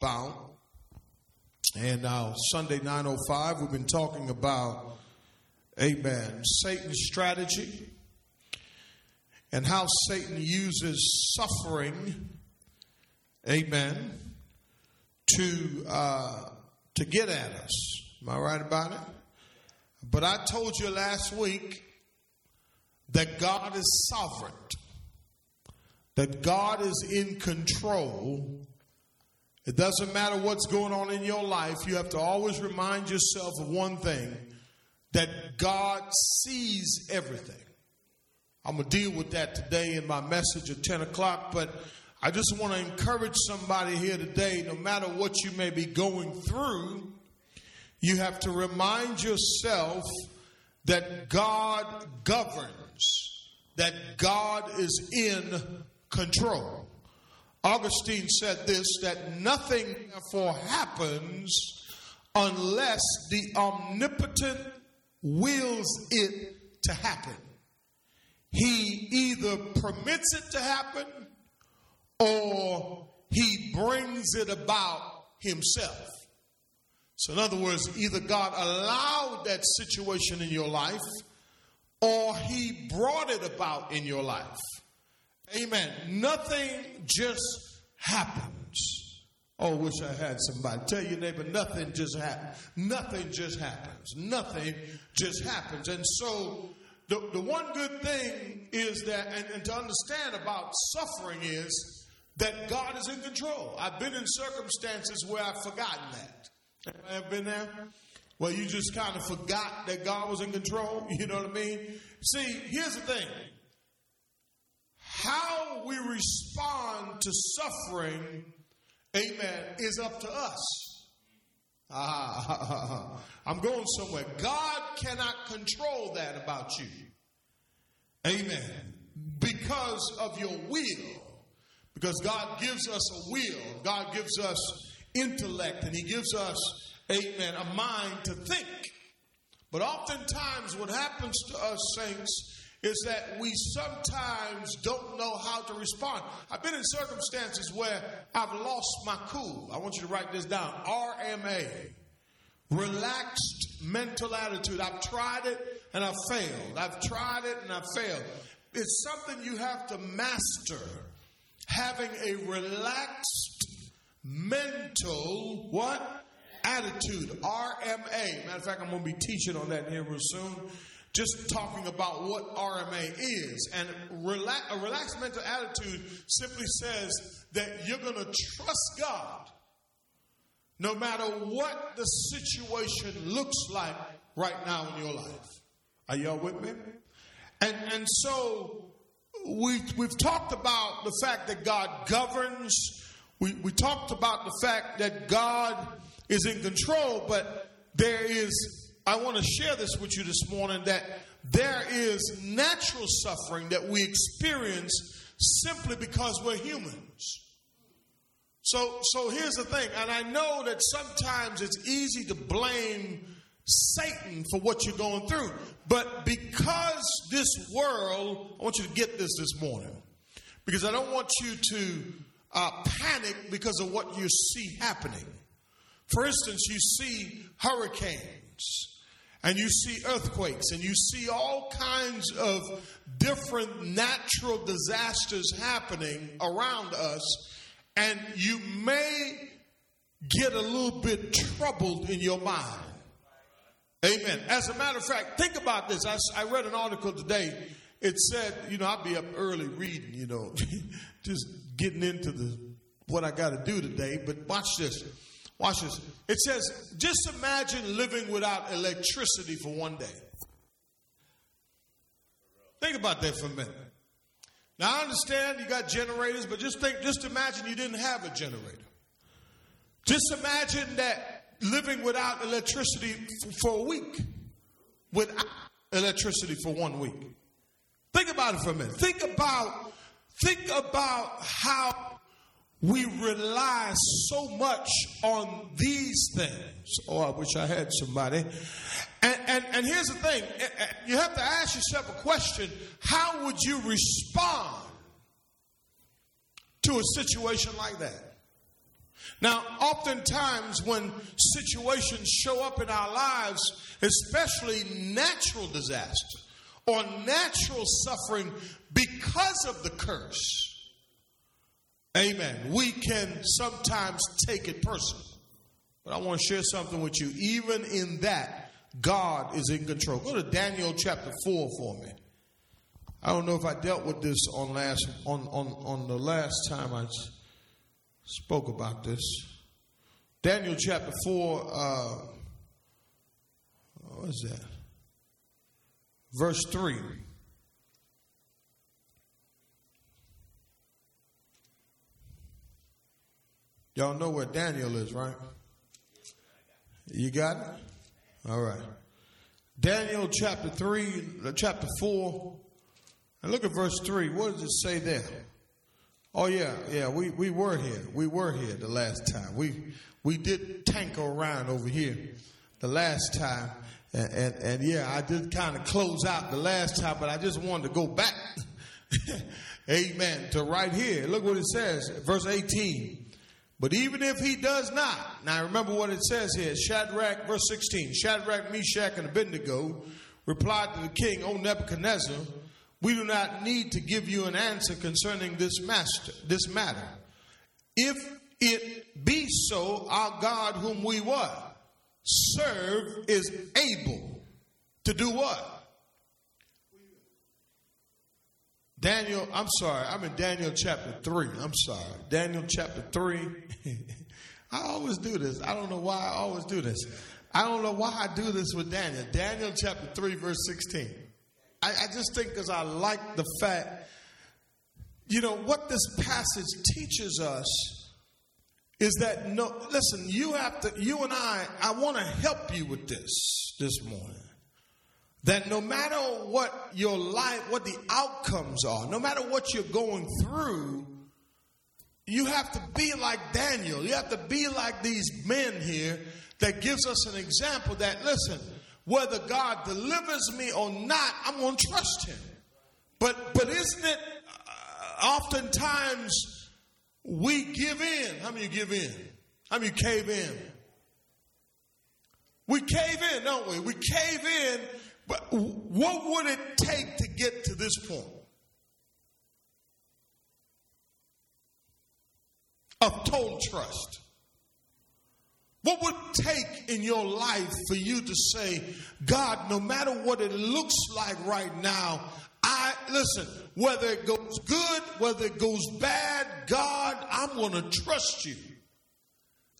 about. And now, Sunday 905, we've been talking about, amen, Satan's strategy and how Satan uses suffering, amen, to, uh, to get at us. Am I right about it? But I told you last week that God is sovereign, that God is in control it doesn't matter what's going on in your life, you have to always remind yourself of one thing that God sees everything. I'm going to deal with that today in my message at 10 o'clock, but I just want to encourage somebody here today no matter what you may be going through, you have to remind yourself that God governs, that God is in control. Augustine said this that nothing therefore happens unless the omnipotent wills it to happen. He either permits it to happen or he brings it about himself. So, in other words, either God allowed that situation in your life or he brought it about in your life. Amen. Nothing just happens. Oh, wish I had somebody. Tell your neighbor, nothing just happens. Nothing just happens. Nothing just happens. And so, the, the one good thing is that, and, and to understand about suffering is that God is in control. I've been in circumstances where I've forgotten that. I have been there? Well, you just kind of forgot that God was in control. You know what I mean? See, here's the thing how we respond to suffering, amen, is up to us. Ah, I'm going somewhere. God cannot control that about you. Amen. Because of your will. Because God gives us a will. God gives us intellect and He gives us, amen, a mind to think. But oftentimes, what happens to us, saints, is that we sometimes don't know how to respond. I've been in circumstances where I've lost my cool. I want you to write this down RMA, relaxed mental attitude. I've tried it and I've failed. I've tried it and I've failed. It's something you have to master. Having a relaxed mental what? Attitude. RMA. Matter of fact, I'm going to be teaching on that here real soon just talking about what RMA is. And relax, a relaxed mental attitude simply says that you're going to trust God no matter what the situation looks like right now in your life. Are y'all with me? And, and so we, we've talked about the fact that God governs. We, we talked about the fact that God is in control, but there is I want to share this with you this morning that there is natural suffering that we experience simply because we're humans. So, so here's the thing, and I know that sometimes it's easy to blame Satan for what you're going through, but because this world, I want you to get this this morning, because I don't want you to uh, panic because of what you see happening. For instance, you see hurricanes and you see earthquakes and you see all kinds of different natural disasters happening around us, and you may get a little bit troubled in your mind. Amen. As a matter of fact, think about this. I, I read an article today. It said, you know, I'll be up early reading, you know, just getting into the what I got to do today. But watch this. Watch this. It says, just imagine living without electricity for one day. Think about that for a minute. Now I understand you got generators, but just think, just imagine you didn't have a generator. Just imagine that living without electricity for a week, without electricity for one week. Think about it for a minute. Think about, think about how we rely so much on these things. Oh, I wish I had somebody. And, and, and here's the thing eh, eh, you have to ask yourself a question how would you respond to a situation like that? Now, oftentimes when situations show up in our lives, especially natural disaster or natural suffering because of the curse, amen, we can sometimes take it personal. But I want to share something with you. Even in that, God is in control. Go to Daniel chapter 4 for me. I don't know if I dealt with this on last on, on, on the last time I spoke about this. Daniel chapter 4, uh, what is that? Verse 3. Y'all know where Daniel is, right? You got it? All right. Daniel chapter 3, uh, chapter 4, and look at verse 3. What does it say there? Oh yeah, yeah, we, we were here. We were here the last time. We we did tanker around over here the last time. And, and, and yeah, I did kind of close out the last time, but I just wanted to go back. Amen. To right here. Look what it says, verse 18. But even if he does not, now remember what it says here Shadrach, verse 16 Shadrach, Meshach, and Abednego replied to the king, O Nebuchadnezzar, we do not need to give you an answer concerning this master, this matter. If it be so, our God whom we what? Serve is able to do what? Daniel, I'm sorry, I'm in Daniel chapter 3. I'm sorry. Daniel chapter 3. I always do this. I don't know why I always do this. I don't know why I do this with Daniel. Daniel chapter 3, verse 16. I, I just think because I like the fact, you know, what this passage teaches us is that no, listen, you have to, you and I, I want to help you with this this morning. That no matter what your life, what the outcomes are, no matter what you're going through, you have to be like Daniel. You have to be like these men here that gives us an example that, listen, whether God delivers me or not, I'm going to trust Him. But but isn't it uh, oftentimes we give in? How many give in? How many cave in? We cave in, don't we? We cave in. But what would it take to get to this point? Of total trust. What would take in your life for you to say, God, no matter what it looks like right now, I listen, whether it goes good, whether it goes bad, God, I'm going to trust you.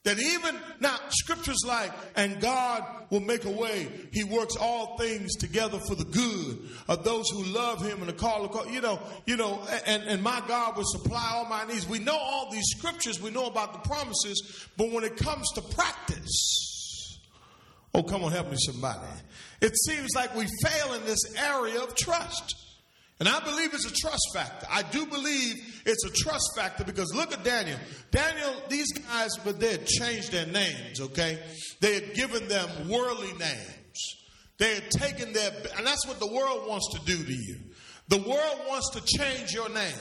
That even now, scriptures like, and God will make a way. He works all things together for the good of those who love Him and the call of you know, you know, and, and my God will supply all my needs. We know all these scriptures, we know about the promises, but when it comes to practice, oh, come on, help me, somebody. It seems like we fail in this area of trust. And I believe it's a trust factor. I do believe it's a trust factor because look at Daniel. Daniel, these guys, but they had changed their names, okay? They had given them worldly names. They had taken their, and that's what the world wants to do to you. The world wants to change your name.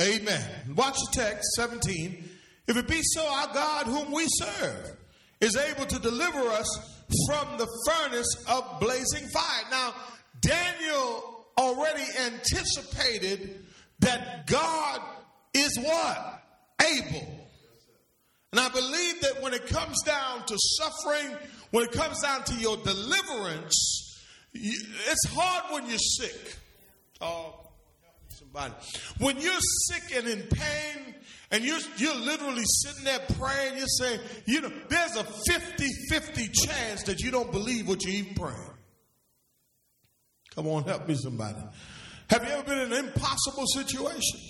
Amen. Watch the text, 17. If it be so, our God, whom we serve, is able to deliver us from the furnace of blazing fire. Now, Daniel already anticipated that God is what? Able. And I believe that when it comes down to suffering, when it comes down to your deliverance, it's hard when you're sick. Oh, somebody. When you're sick and in pain, and you're, you're literally sitting there praying, you're saying, you know, there's a 50 50 chance that you don't believe what you're even praying. Come on, help me, somebody. Have you ever been in an impossible situation?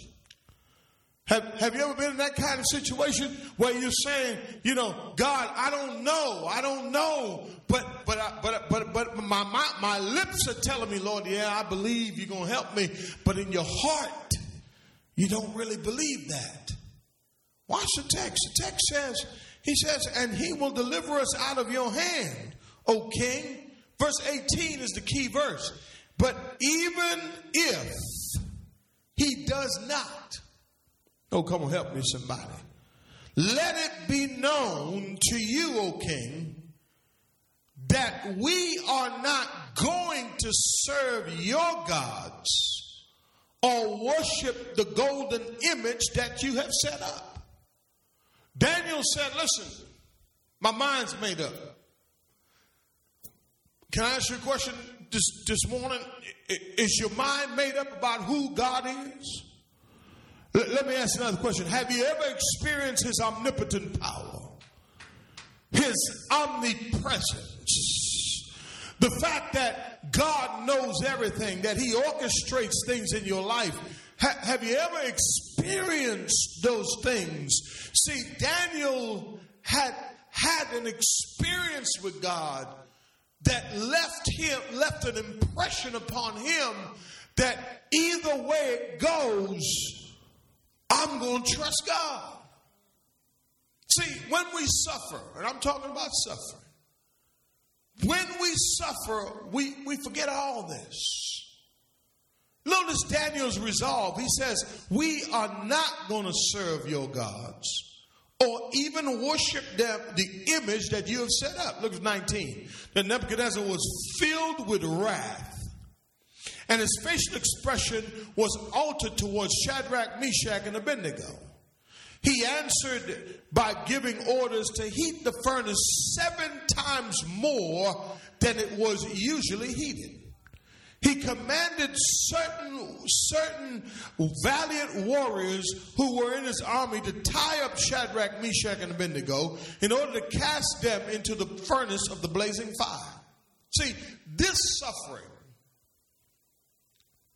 Have, have you ever been in that kind of situation where you're saying, you know, God, I don't know, I don't know, but but but but but my, my my lips are telling me, Lord, yeah, I believe you're gonna help me, but in your heart, you don't really believe that. Watch the text. The text says, He says, and He will deliver us out of your hand, O King. Verse 18 is the key verse. But even if he does not, oh, come on, help me, somebody. Let it be known to you, O king, that we are not going to serve your gods or worship the golden image that you have set up. Daniel said, Listen, my mind's made up. Can I ask you a question this, this morning? Is your mind made up about who God is? Let me ask another question. Have you ever experienced his omnipotent power? His omnipresence? The fact that God knows everything, that he orchestrates things in your life. Ha- have you ever experienced those things? See, Daniel had had an experience with God that left him left an impression upon him that either way it goes I'm going to trust God. See, when we suffer, and I'm talking about suffering, when we suffer, we, we forget all this. Notice Daniel's resolve. He says, We are not going to serve your gods or even worship them, the image that you have set up. Look at 19. Then Nebuchadnezzar was filled with wrath and his facial expression was altered towards Shadrach, Meshach, and Abednego. He answered by giving orders to heat the furnace seven times more than it was usually heated. He commanded certain, certain valiant warriors who were in his army to tie up Shadrach, Meshach, and Abednego in order to cast them into the furnace of the blazing fire. See, this suffering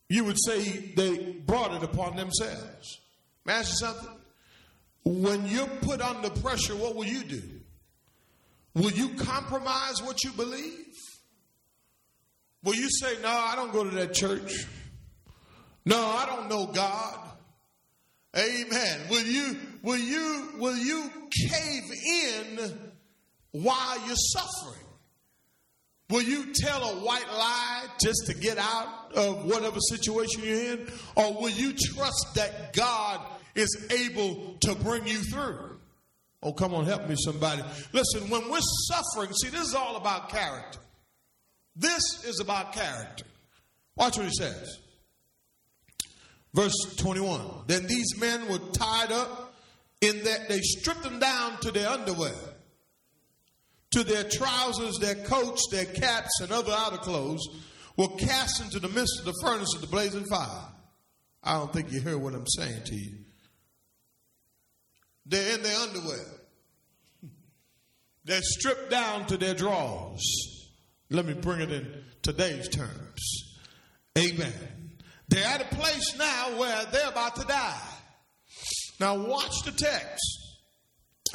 you would say they brought it upon themselves. May I ask you something? When you're put under pressure, what will you do? Will you compromise what you believe? Will you say, No, I don't go to that church? No, I don't know God. Amen. Will you will you will you cave in while you're suffering? Will you tell a white lie just to get out of whatever situation you're in? Or will you trust that God is able to bring you through? Oh, come on, help me, somebody. Listen, when we're suffering, see, this is all about character. This is about character. Watch what he says. Verse 21. Then these men were tied up in that they stripped them down to their underwear to their trousers, their coats, their caps, and other outer clothes were cast into the midst of the furnace of the blazing fire. I don't think you hear what I'm saying to you. They're in their underwear. They're stripped down to their drawers. Let me bring it in today's terms. Amen. They're at a place now where they're about to die. Now, watch the text.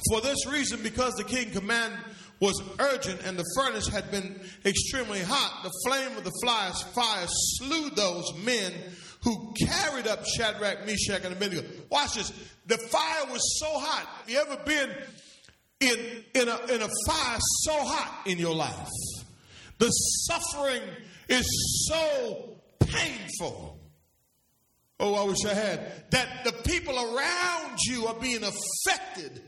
For this reason, because the king commanded was urgent and the furnace had been extremely hot, the flame of the fire slew those men who carried up Shadrach, Meshach, and Abednego. Watch this. The fire was so hot. Have you ever been in, in, a, in a fire so hot in your life? The suffering is so painful. Oh, I wish I had. That the people around you are being affected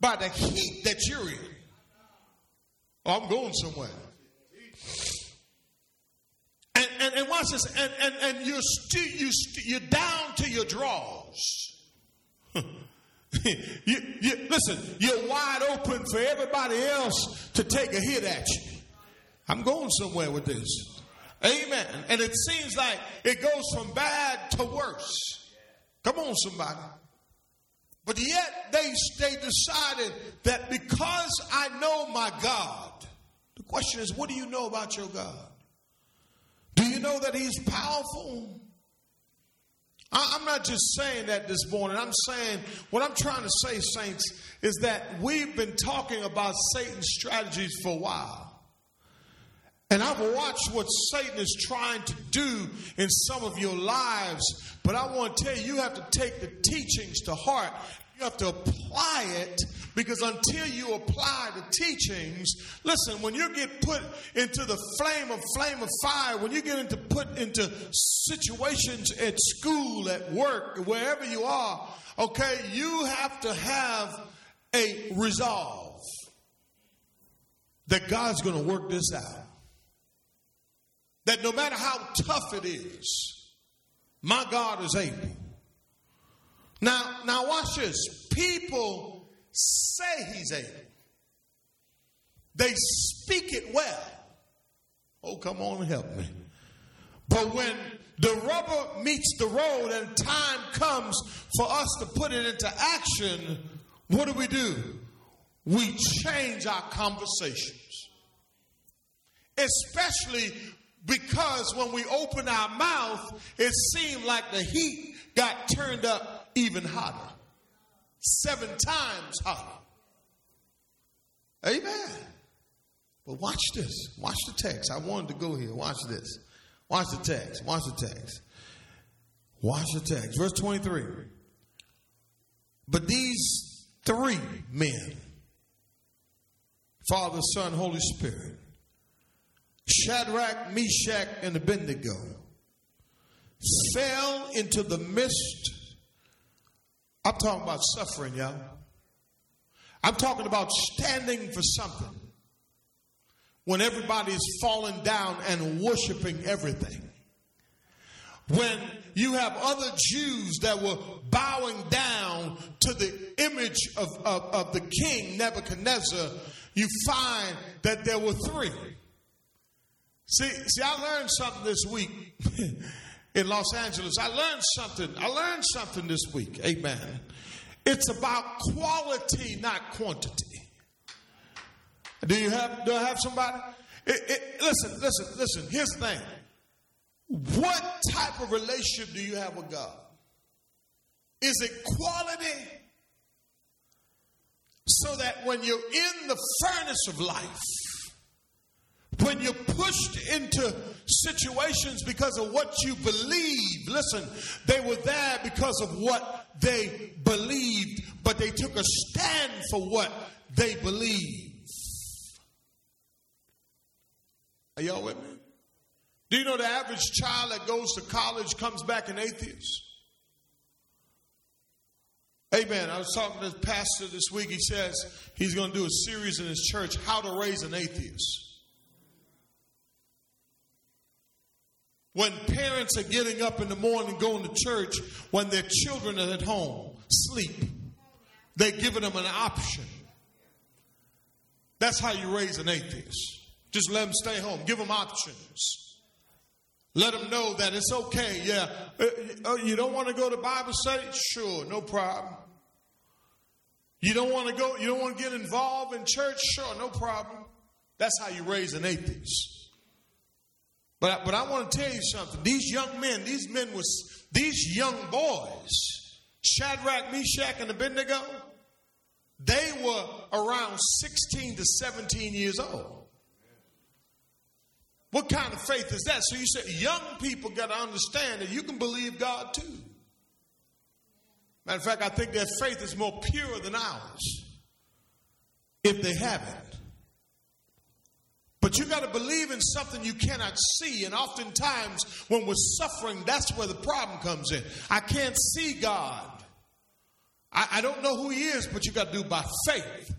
by the heat that you're in. Oh, I'm going somewhere. And, and, and watch this. And, and, and you're, stu- you you're down to your drawers. you, you, listen, you're wide open for everybody else to take a hit at you. I'm going somewhere with this. Amen. And it seems like it goes from bad to worse. Come on, somebody. But yet they, they decided that because I know my God, the question is, what do you know about your God? Do you know that He's powerful? I'm not just saying that this morning. I'm saying what I'm trying to say, saints, is that we've been talking about Satan's strategies for a while. And I've watched what Satan is trying to do in some of your lives, but I want to tell you, you have to take the teachings to heart You have to apply it because until you apply the teachings, listen, when you get put into the flame of flame of fire, when you get into put into situations at school, at work, wherever you are, okay, you have to have a resolve that God's going to work this out. That no matter how tough it is, my God is able. Now, now watch this. People say he's able. They speak it well. Oh, come on and help me. But when the rubber meets the road and time comes for us to put it into action, what do we do? We change our conversations. Especially because when we open our mouth, it seemed like the heat got turned up even hotter. Seven times hotter. Amen. But watch this. Watch the text. I wanted to go here. Watch this. Watch the text. Watch the text. Watch the text. Verse 23. But these three men, Father, Son, Holy Spirit, Shadrach, Meshach, and Abednego, fell into the midst. I'm talking about suffering, y'all. I'm talking about standing for something when everybody is falling down and worshiping everything. When you have other Jews that were bowing down to the image of, of, of the king Nebuchadnezzar, you find that there were three. See, see, I learned something this week in Los Angeles. I learned something. I learned something this week. Amen. It's about quality, not quantity. Do you have? Do I have somebody? It, it, listen, listen, listen. Here's the thing. What type of relationship do you have with God? Is it quality? So that when you're in the furnace of life, when you're pushed into situations because of what you believe, listen, they were there because of what they believed, but they took a stand for what they believe. Are y'all with me? Do you know the average child that goes to college comes back an atheist? Amen. I was talking to the pastor this week. He says he's going to do a series in his church, How to Raise an Atheist. When parents are getting up in the morning going to church when their children are at home, sleep, they're giving them an option. That's how you raise an atheist. Just let them stay home, give them options. Let them know that it's okay. Yeah. Uh, uh, you don't want to go to Bible study? Sure, no problem. You don't want to go, you don't want to get involved in church? Sure, no problem. That's how you raise an atheist. But, but I want to tell you something. These young men, these men was these young boys, Shadrach, Meshach, and Abednego, they were around 16 to 17 years old. What kind of faith is that? So you said young people got to understand that you can believe God too. Matter of fact, I think their faith is more pure than ours if they have it. But you got to believe in something you cannot see. And oftentimes, when we're suffering, that's where the problem comes in. I can't see God. I, I don't know who He is, but you got to do by faith.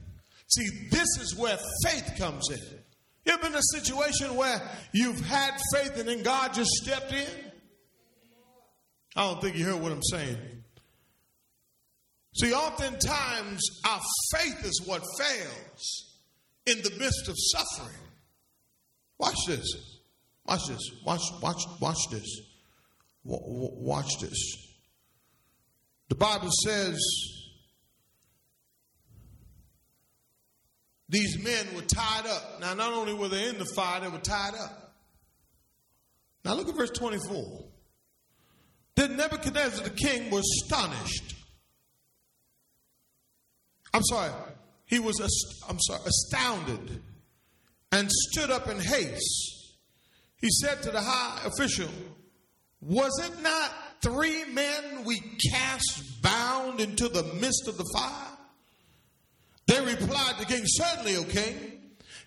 See, this is where faith comes in. You ever been in a situation where you've had faith and then God just stepped in? I don't think you heard what I'm saying. See, oftentimes our faith is what fails in the midst of suffering. Watch this. Watch this. Watch, watch, watch this. Watch this. The Bible says these men were tied up. Now, not only were they in the fire, they were tied up. Now, look at verse 24. Then Nebuchadnezzar the king was astonished. I'm sorry, he was, I'm sorry, astounded and stood up in haste. He said to the high official, Was it not three men we cast bound into the midst of the fire? They replied to king, Certainly, O king.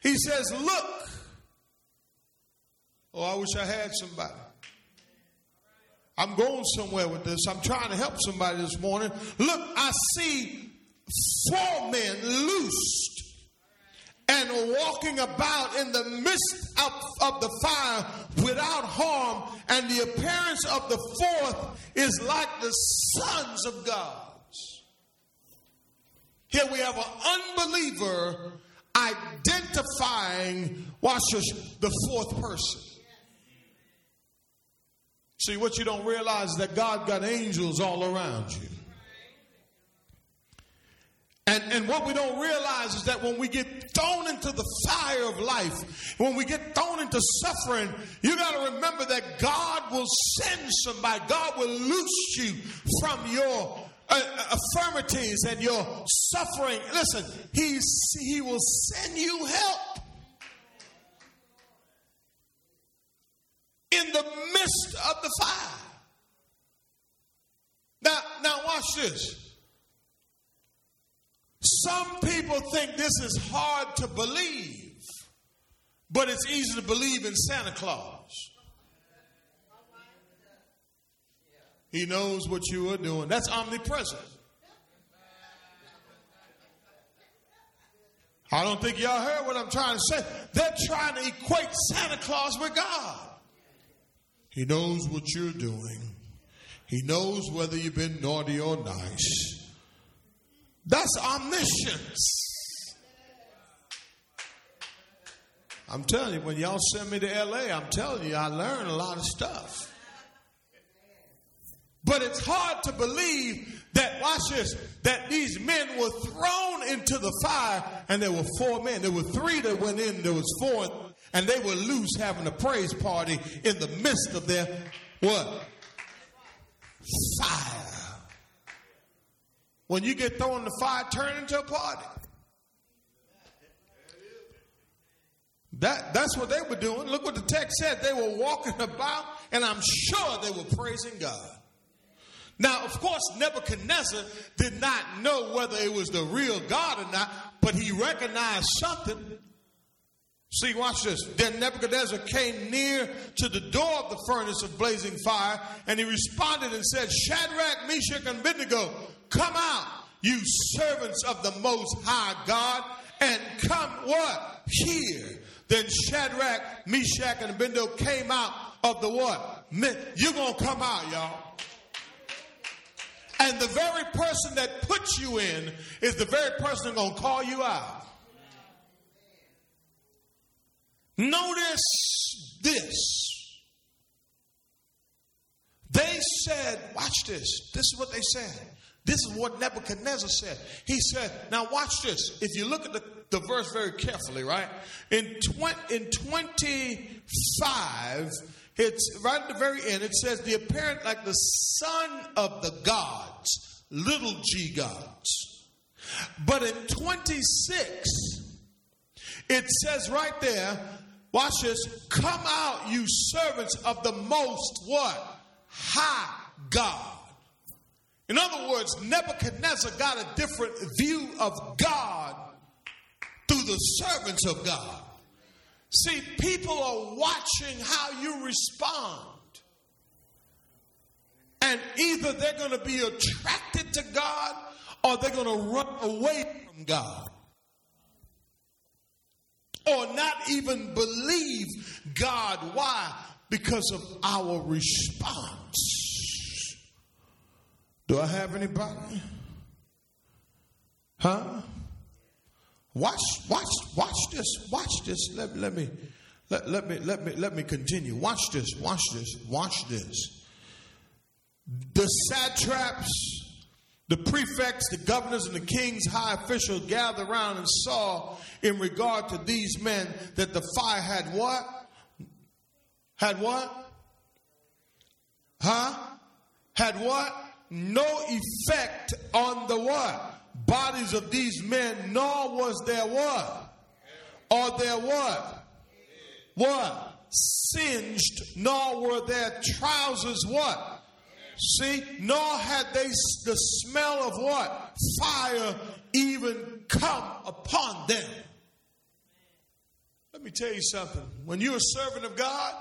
He says, Look. Oh, I wish I had somebody. I'm going somewhere with this. I'm trying to help somebody this morning. Look, I see four men loosed and walking about in the midst of, of the fire without harm, and the appearance of the fourth is like the sons of gods. Here we have an unbeliever identifying, watch this, the fourth person. See, what you don't realize is that God got angels all around you. And, and what we don't realize is that when we get thrown into the fire of life, when we get thrown into suffering, you got to remember that God will send somebody, God will loose you from your uh, affirmities and your suffering. Listen, he's, He will send you help. In the midst of the fire. Now, now watch this. Some people think this is hard to believe, but it's easy to believe in Santa Claus. He knows what you are doing. That's omnipresent. I don't think y'all heard what I'm trying to say. They're trying to equate Santa Claus with God. He knows what you're doing. He knows whether you've been naughty or nice. That's omniscience. I'm telling you, when y'all send me to LA, I'm telling you, I learned a lot of stuff. But it's hard to believe that, watch this, that these men were thrown into the fire and there were four men. There were three that went in, there was four, and they were loose having a praise party in the midst of their what? Fire. When you get thrown in the fire, turn into a party. That, that's what they were doing. Look what the text said. They were walking about, and I'm sure they were praising God. Now, of course, Nebuchadnezzar did not know whether it was the real God or not, but he recognized something. See, watch this. Then Nebuchadnezzar came near to the door of the furnace of blazing fire, and he responded and said, Shadrach, Meshach, and Abednego, Come out, you servants of the Most High God, and come what? Here. Then Shadrach, Meshach, and Abednego came out of the what? You're going to come out, y'all. And the very person that puts you in is the very person going to call you out. Notice this. They said, watch this. This is what they said. This is what Nebuchadnezzar said. He said, now watch this. If you look at the, the verse very carefully, right? In, 20, in 25, it's right at the very end, it says, the apparent like the son of the gods, little g gods. But in 26, it says right there, watch this, come out, you servants of the most what? High God. In other words, Nebuchadnezzar got a different view of God through the servants of God. See, people are watching how you respond. And either they're going to be attracted to God or they're going to run away from God. Or not even believe God. Why? Because of our response. Do I have anybody? Huh? Watch, watch, watch this. Watch this. Let, let me let, let me let me let me continue. Watch this, watch this, watch this. The satraps, the prefects, the governors, and the king's high officials gathered around and saw in regard to these men that the fire had what? Had what? Huh? Had what? No effect on the what? Bodies of these men, nor was there what? Or there what? What? Singed, nor were their trousers what? See, nor had they the smell of what? Fire even come upon them. Let me tell you something. When you're a servant of God,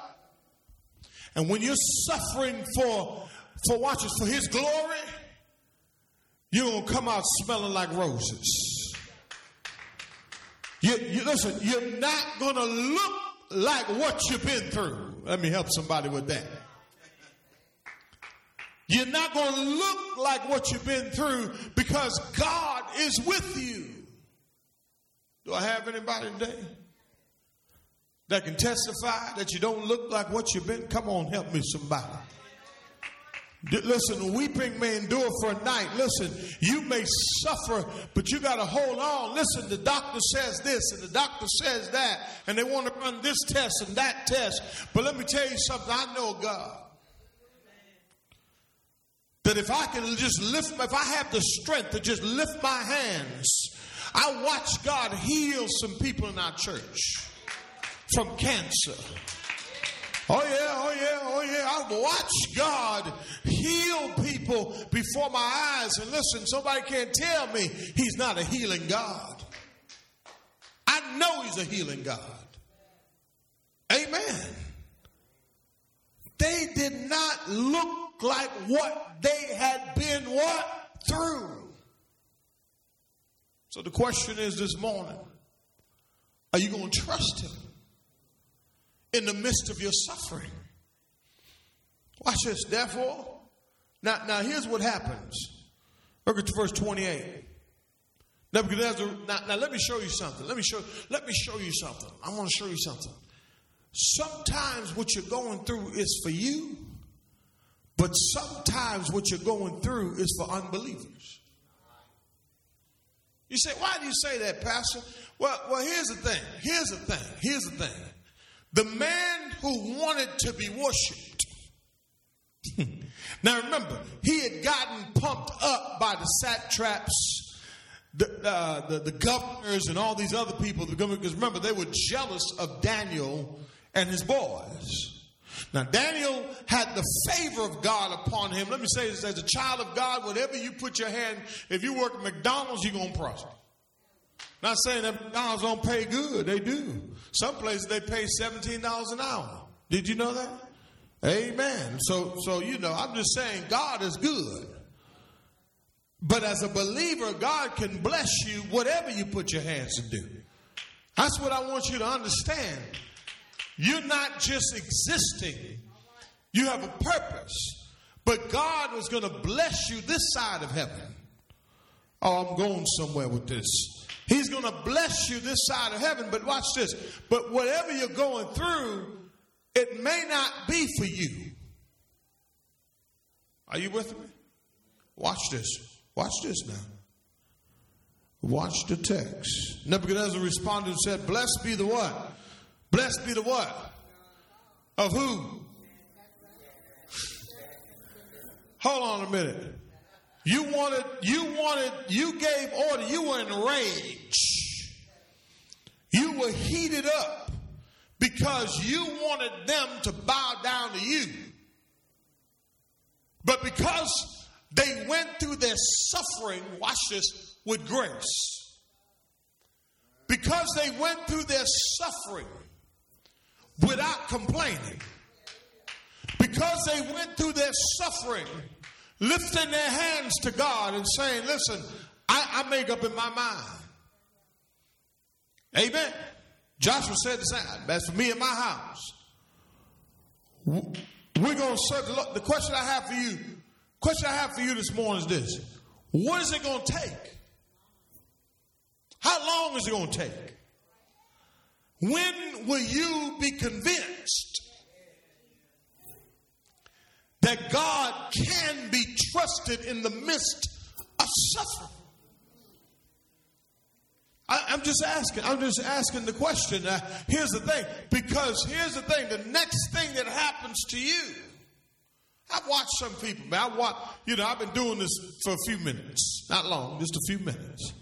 and when you're suffering for, for watch watches for his glory, you're gonna come out smelling like roses. You, you listen, you're not gonna look like what you've been through. Let me help somebody with that. You're not going to look like what you've been through because God is with you. Do I have anybody today that can testify that you don't look like what you've been? Come on, help me, somebody. Listen, weeping may endure for a night. Listen, you may suffer, but you got to hold on. Listen, the doctor says this and the doctor says that, and they want to run this test and that test. But let me tell you something I know God. That if I can just lift, if I have the strength to just lift my hands, I watch God heal some people in our church from cancer. Oh, yeah, oh, yeah, oh, yeah. I watch God heal people before my eyes. And listen, somebody can't tell me He's not a healing God. I know He's a healing God. Amen. They did not look like what they had been what? Through. So the question is this morning are you going to trust Him? In the midst of your suffering. Watch this. Therefore, now, now here's what happens. Look at verse 28. Nebuchadnezzar, now, now let me show you something. Let me show, let me show you something. I want to show you something. Sometimes what you're going through is for you, but sometimes what you're going through is for unbelievers. You say, why do you say that, Pastor? Well, well, here's the thing. Here's the thing. Here's the thing. The man who wanted to be worshiped. now remember, he had gotten pumped up by the satraps, the, uh, the, the, governors, and all these other people. Because remember, they were jealous of Daniel and his boys. Now, Daniel had the favor of God upon him. Let me say this as a child of God, whatever you put your hand, if you work at McDonald's, you're going to prosper. Not saying that McDonald's don't pay good, they do. Some places they pay $17 an hour. Did you know that? Amen. So, so you know, I'm just saying God is good. But as a believer, God can bless you whatever you put your hands to do. That's what I want you to understand. You're not just existing, you have a purpose. But God was going to bless you this side of heaven. Oh, I'm going somewhere with this. He's going to bless you this side of heaven. But watch this. But whatever you're going through, it may not be for you. Are you with me? Watch this. Watch this now. Watch the text. Nebuchadnezzar responded and said, Blessed be the what? Blessed be the what? Of who? Hold on a minute. You wanted, you wanted, you gave order. You were enraged. You were heated up because you wanted them to bow down to you. But because they went through their suffering, watch this, with grace. Because they went through their suffering without complaining. Because they went through their suffering lifting their hands to God and saying, Listen, I, I make up in my mind. Amen. Joshua said the same. That's for me and my house. We're going to serve the Lord. The question I have for you, question I have for you this morning is this. What is it going to take? How long is it going to take? When will you be convinced that God can be trusted in the midst of suffering. I, am just asking. I'm just asking the question. Here's the thing. Because here's the thing. The next thing that happens to you. I've watched some people, man. I watch, you know, I've been doing this for a few minutes. Not long, just a few minutes.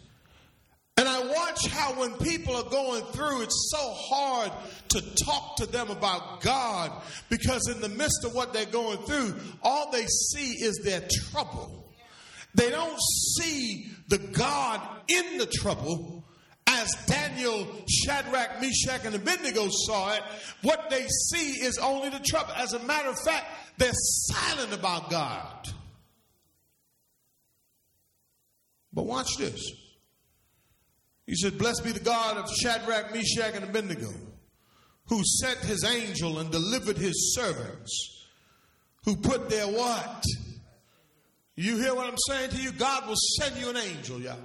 Watch how when people are going through, it's so hard to talk to them about God because in the midst of what they're going through, all they see is their trouble. They don't see the God in the trouble as Daniel, Shadrach, Meshach, and Abednego saw it. What they see is only the trouble. As a matter of fact, they're silent about God. But watch this. He said, Blessed be the God of Shadrach, Meshach, and Abednego, who sent his angel and delivered his servants, who put their what? You hear what I'm saying to you? God will send you an angel, y'all.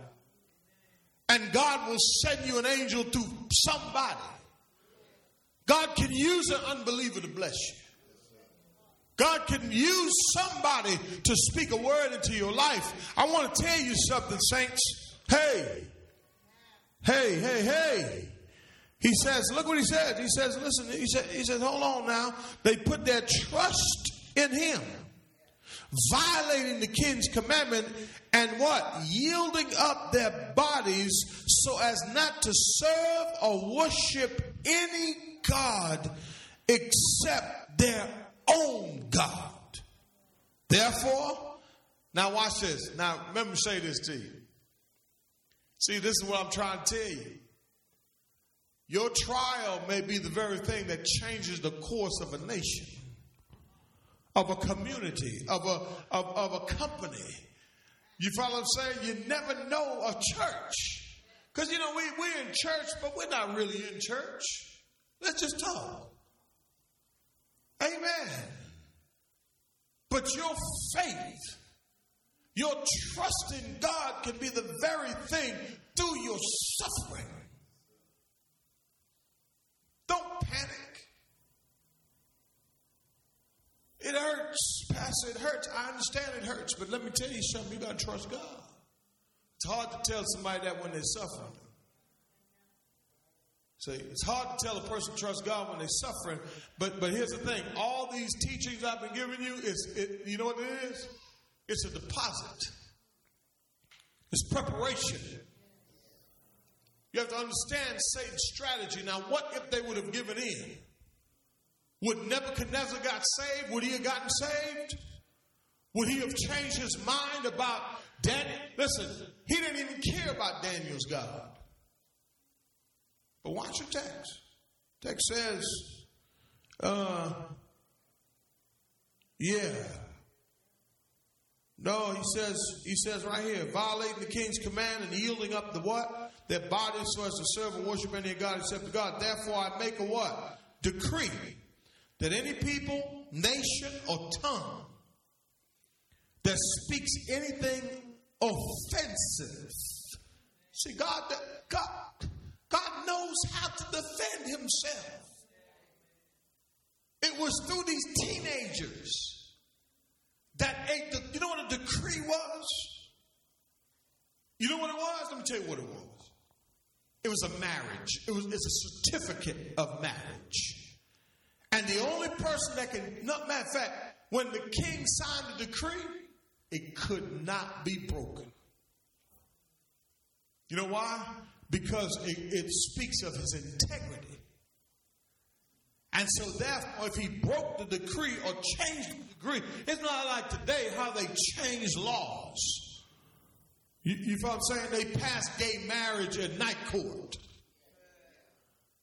And God will send you an angel to somebody. God can use an unbeliever to bless you. God can use somebody to speak a word into your life. I want to tell you something, saints. Hey, hey, hey, hey. He says, look what he says. He says, listen, he said, he says, hold on now. They put their trust in him, violating the king's commandment and what? Yielding up their bodies so as not to serve or worship any God except their own God. Therefore, now watch this. Now, let me say this to you. See, this is what I'm trying to tell you. Your trial may be the very thing that changes the course of a nation, of a community, of a, of, of a company. You follow what I'm saying? You never know a church. Because, you know, we, we're in church, but we're not really in church. Let's just talk. Amen. But your faith, your trust in God can be the very thing through your suffering. Don't panic. It hurts, Pastor. It hurts. I understand it hurts, but let me tell you something. You got to trust God. It's hard to tell somebody that when they're suffering. See, it's hard to tell a person to trust God when they're suffering. But but here's the thing: all these teachings I've been giving you is, it, you know what it is? It's a deposit. It's preparation. You have to understand Satan's strategy. Now, what if they would have given in? Would Nebuchadnezzar got saved? Would he have gotten saved? Would he have changed his mind about Daniel? Listen, he didn't even care about Daniel's God. But watch the text. Text says, uh, yeah. No, he says, he says right here, violating the king's command and yielding up the what? Their bodies so as to serve and worship any God except the God. Therefore I make a what? Decree that any people, nation, or tongue that speaks anything offensive. See, God, God, God knows how to defend himself. It was through these teenagers that you know what a decree was? You know what it was? Let me tell you what it was. It was a marriage. It was it's a certificate of marriage. And the only person that can, not matter of fact, when the king signed the decree, it could not be broken. You know why? because it, it speaks of his integrity. And so, therefore, if he broke the decree or changed the decree, it's not like today how they change laws. You, you what I'm saying? They pass gay marriage at night court.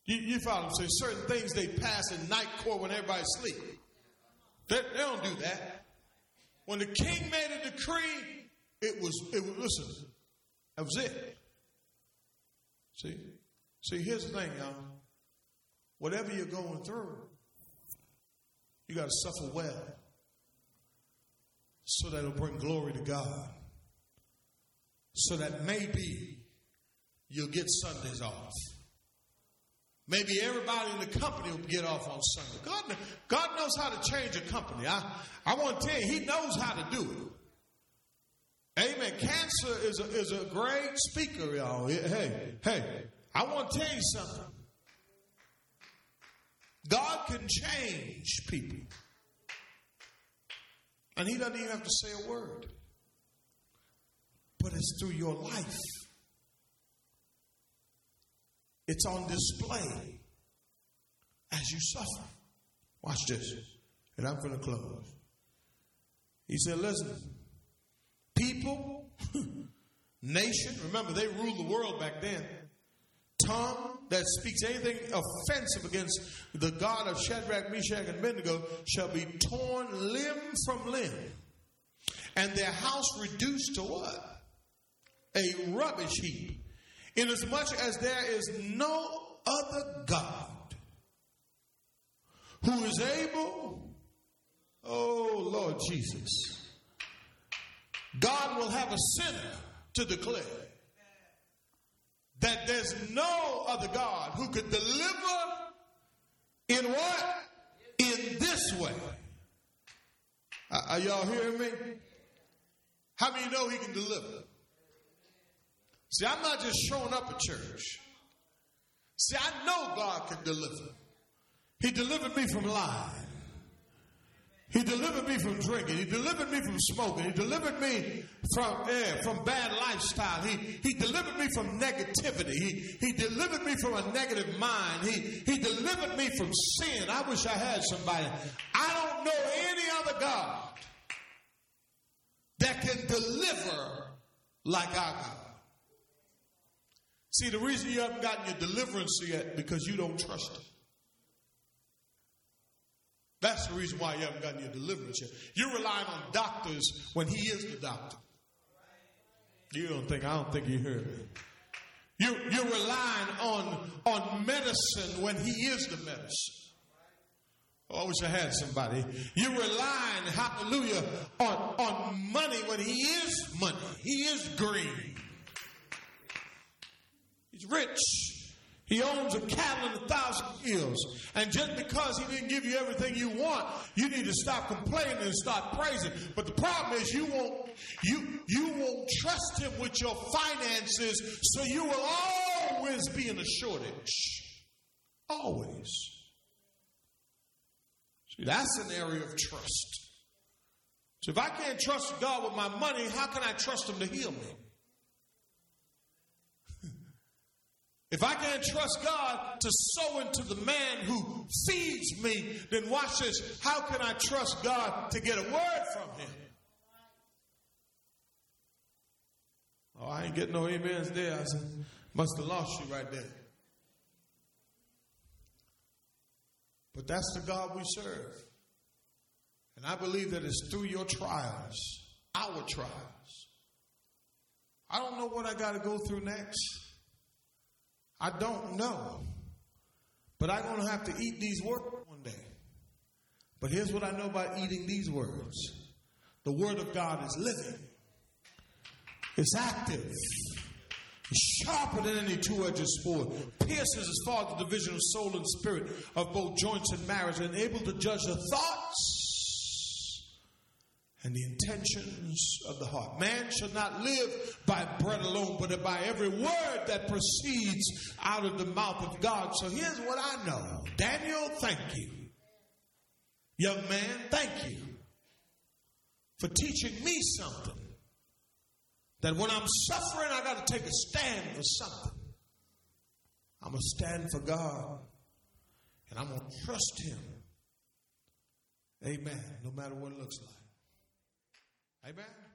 You, you follow what I'm saying? Certain things they pass in night court when everybody's asleep. They, they don't do that. When the king made a decree, it was, it was, listen, that was it. See? See, here's the thing, y'all. Whatever you're going through, you got to suffer well so that it'll bring glory to God. So that maybe you'll get Sundays off. Maybe everybody in the company will get off on Sunday. God, God knows how to change a company. I, I want to tell you, He knows how to do it. Amen. Cancer is a, is a great speaker, y'all. Hey, hey, I want to tell you something. God can change people. And He doesn't even have to say a word. But it's through your life. it's on display as you suffer. Watch this. And I'm going to close. He said, Listen, people, nation, remember they ruled the world back then. Tongue that speaks anything offensive against the God of Shadrach, Meshach, and Abednego shall be torn limb from limb, and their house reduced to what? A rubbish heap. Inasmuch as there is no other God who is able, oh Lord Jesus, God will have a sinner to declare that there's no other God who could deliver in what? In this way. Uh, are y'all hearing me? How many know he can deliver? See, I'm not just showing up at church. See, I know God can deliver. He delivered me from lying. He delivered me from drinking. He delivered me from smoking. He delivered me from eh, from bad lifestyle. He he delivered me from negativity. He he delivered me from a negative mind. He he delivered me from sin. I wish I had somebody. I don't know any other God that can deliver like our God. See, the reason you haven't gotten your deliverance yet because you don't trust Him. That's the reason why you haven't gotten your deliverance yet. You're relying on doctors when He is the doctor. You don't think, I don't think you heard me. You, you're relying on, on medicine when He is the medicine. Oh, I wish I had somebody. You're relying, hallelujah, on, on money when He is money. He is green. He's rich. He owns a cattle and a thousand hills. And just because he didn't give you everything you want, you need to stop complaining and start praising. But the problem is you won't you you won't trust him with your finances, so you will always be in a shortage. Always. See, that's an area of trust. So if I can't trust God with my money, how can I trust him to heal me? If I can't trust God to sow into the man who feeds me, then watch this. How can I trust God to get a word from him? Oh, I ain't getting no amens there. I said, must have lost you right there. But that's the God we serve. And I believe that it's through your trials, our trials. I don't know what I got to go through next. I don't know. But I'm going to have to eat these words one day. But here's what I know about eating these words the Word of God is living, it's active. It's sharper than any two-edged sword, pierces as far as the division of soul and spirit of both joints and marrow, and able to judge the thoughts and the intentions of the heart. Man shall not live by bread alone, but by every word that proceeds out of the mouth of God. So here's what I know Daniel, thank you. Young man, thank you for teaching me something. That when I'm suffering, I got to take a stand for something. I'm going to stand for God and I'm going to trust Him. Amen. No matter what it looks like. Amen.